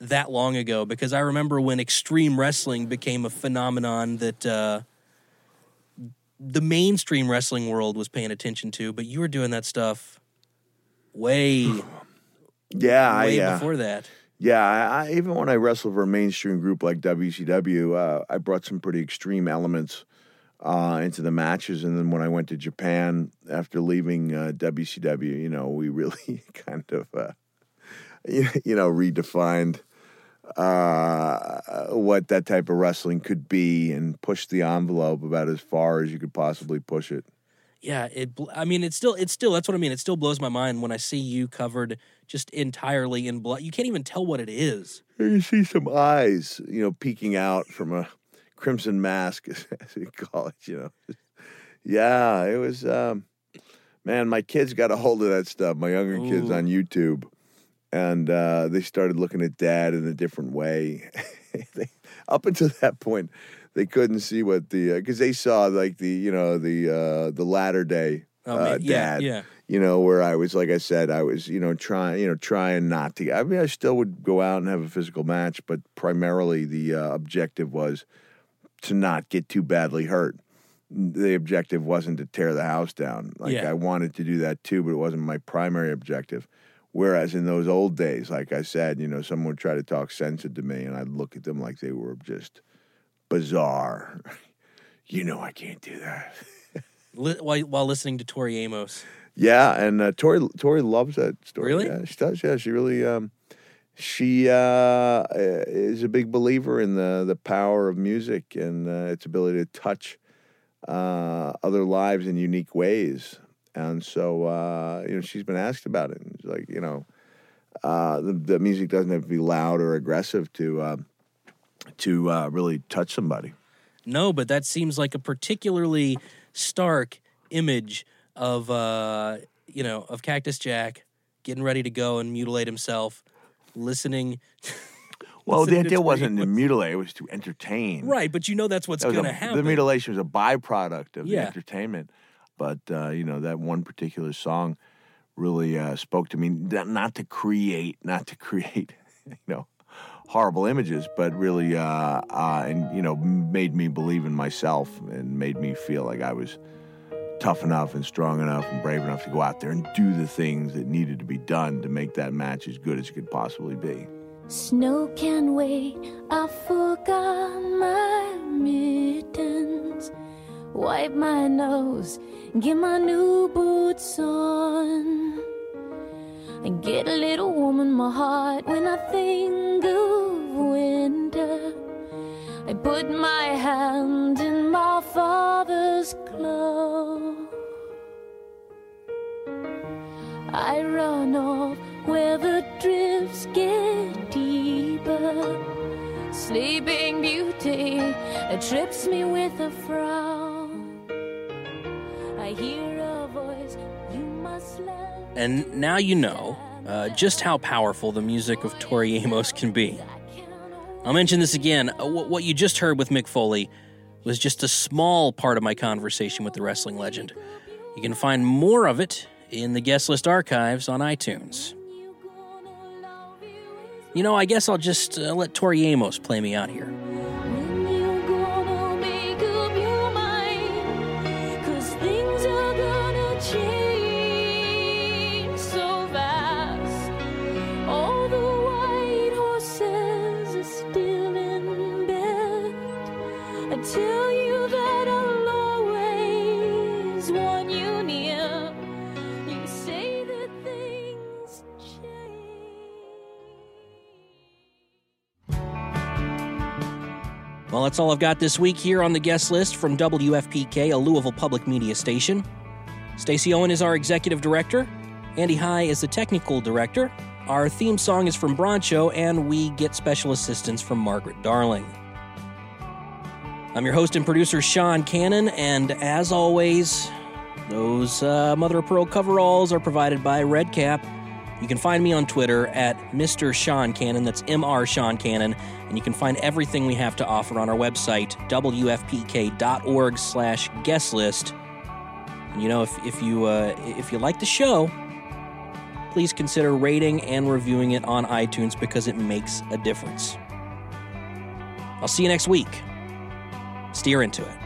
that long ago. Because I remember when extreme wrestling became a phenomenon that uh, the mainstream wrestling world was paying attention to, but you were doing that stuff way Yeah, I, way uh, before that. Yeah, I, I, even when I wrestled for a mainstream group like WCW, uh, I brought some pretty extreme elements uh, into the matches. And then when I went to Japan after leaving uh, WCW, you know, we really kind of, uh, you, you know, redefined uh, what that type of wrestling could be and pushed the envelope about as far as you could possibly push it. Yeah, it. I mean, it's still. It's still. That's what I mean. It still blows my mind when I see you covered just entirely in blood. You can't even tell what it is. You see some eyes, you know, peeking out from a crimson mask, as we call it, you know. Yeah, it was, um, man, my kids got a hold of that stuff, my younger kids on YouTube, and uh, they started looking at dad in a different way. they, up until that point, they couldn't see what the, because they saw like the, you know, the, uh, the latter day Oh, uh, man, yeah, dad yeah. you know, where I was, like I said, I was, you know, trying, you know, trying not to. I mean, I still would go out and have a physical match, but primarily the uh, objective was to not get too badly hurt. The objective wasn't to tear the house down. Like Yeah. I wanted to do that too, but it wasn't my primary objective. Whereas in those old days, like I said, you know, someone would try to talk sense into me, and I'd look at them like they were just bizarre. you know, I can't do that. While, while listening to Tori Amos. Yeah, and uh, Tori Tori loves that story. Really? Yeah, she does. Yeah, she really. Um, she uh, is a big believer in the the power of music and uh, its ability to touch uh, other lives in unique ways. And so, uh, you know, she's been asked about it. It's like, you know, uh, the, the music doesn't have to be loud or aggressive to uh, to uh, really touch somebody. No, but that seems like a particularly stark image of uh, you know of Cactus Jack getting ready to go and mutilate himself, listening. Well, the idea wasn't to mutilate; it was to entertain. right, but you know that's what's That going to happen. The mutilation was a byproduct of Yeah. the entertainment. But, uh, you know, that one particular song really uh, spoke to me. Not to create, not to create, you know, horrible images, but really, uh, uh, and, you know, made me believe in myself and made me feel like I was tough enough and strong enough and brave enough to go out there and do the things that needed to be done to make that match as good as it could possibly be. Snow can wait, I forgot my mittens. Wipe my nose, get my new boots on. I get a little warm in my heart when I think of winter. I put my hand in my father's glove. I run off where the drifts get deeper. Sleeping Beauty it trips me with a frown. I hear a voice, you must let. And now you know uh, just how powerful the music of Tori Amos can be. I'll mention this again. Uh, What you just heard with Mick Foley was just a small part of my conversation with the wrestling legend. You can find more of it in the guest list archives on iTunes. You know, I guess I'll just uh, let Tori Amos play me out here. Well, that's all I've got this week here on the guest list from WFPK, a Louisville public media station. Stacey Owen is our executive director. Andy High is the technical director. Our theme song is from Broncho, and we get special assistance from Margaret Darling. I'm your host and producer, Sean Cannon, and as always, those uh, Mother of Pearl coveralls are provided by Red Cap. You can find me on Twitter at Mr. Sean Cannon. That's Mr. Sean Cannon. And you can find everything we have to offer on our website, wfpk.org slash guest list. You know, if, if you uh, if you like the show, please consider rating and reviewing it on iTunes because it makes a difference. I'll see you next week. Steer into it.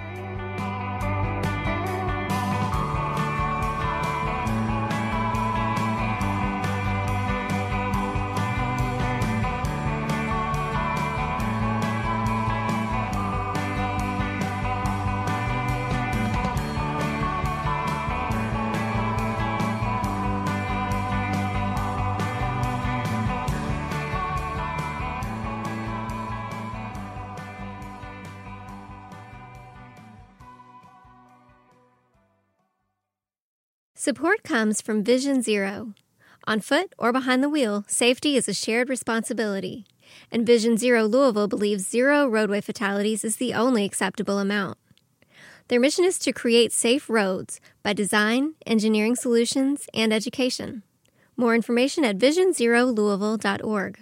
Support comes from Vision Zero. On foot or behind the wheel, safety is a shared responsibility, and Vision Zero Louisville believes zero roadway fatalities is the only acceptable amount. Their mission is to create safe roads by design, engineering solutions, and education. More information at visionzerolouisville.org.